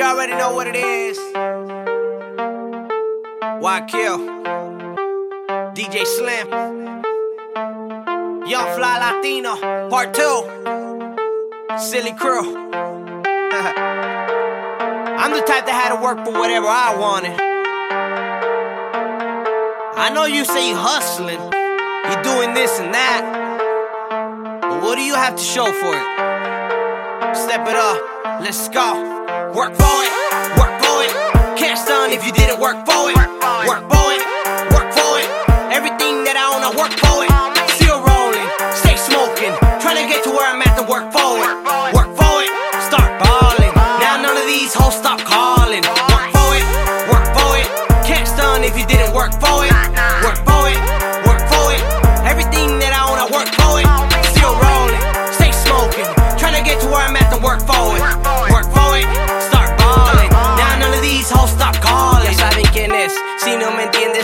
You already know what it is. Why kill? DJ Slim. Young Fly Latino, part two. Silly crew. I'm the type that had to work for whatever I wanted. I know you say you hustling, you doing this and that. But what do you have to show for it? Step it up, let's go. Work for if you didn't work for it. Work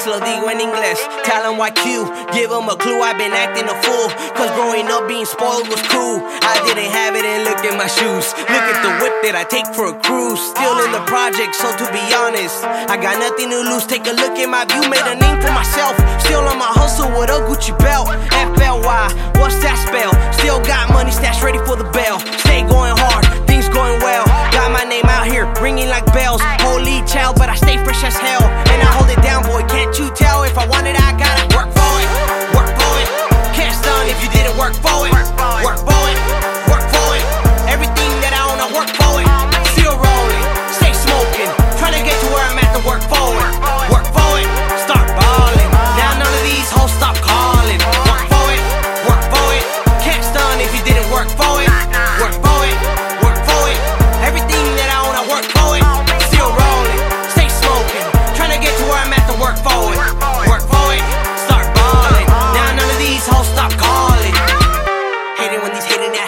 lo digo en inglés. Tell them YQ, give them a clue. I've been acting a fool. Cause growing up being spoiled was cool. I didn't have it and look at my shoes. Look at the whip that I take for a cruise. Still in the project, so to be honest, I got nothing to lose. Take a look at my view, made a name for myself. Still on my hustle with a Gucci belt. FLY, what's that spell? Still got money stashed ready for the bell. Stay going hard,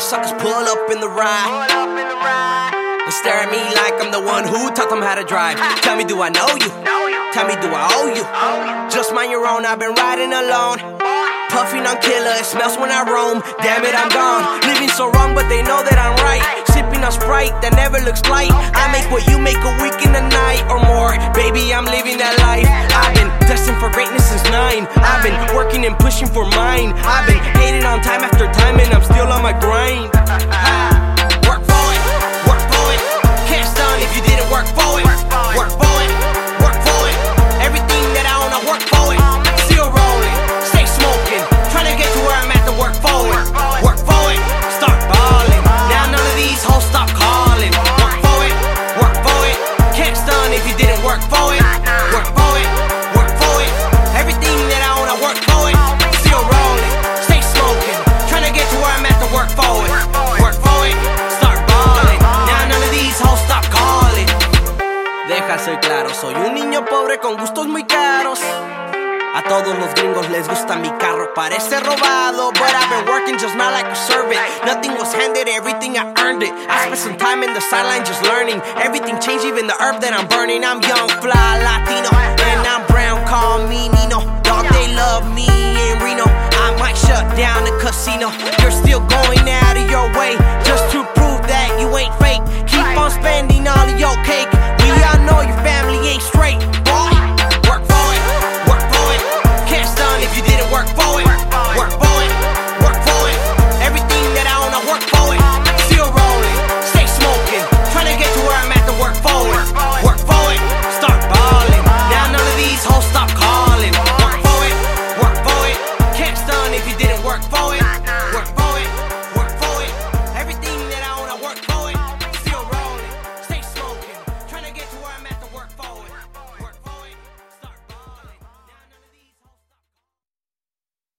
suckers pull up in the ride. And stare at me like I'm the one who taught them how to drive. Tell me, do I know you? Tell me, do I owe you? Just mind your own, I've been riding alone. Puffing on killer, it smells when I roam. Damn it, I'm gone. Living so wrong, but they know that I'm right. Sipping on Sprite that never looks light. I make what you make a week in a night or more. Baby, I'm living that life. I've been destined pushing for mine. I've been hated on time after time, and I'm still on my grind. Ser claro, soy un niño pobre con gustos muy caros. A todos los gringos les gusta mi carro, parece robado. But I've been working just not like a servant. Nothing was handed, everything I earned it. I spent some time in the sideline just learning. Everything changed, even the herb that I'm burning. I'm young, fly,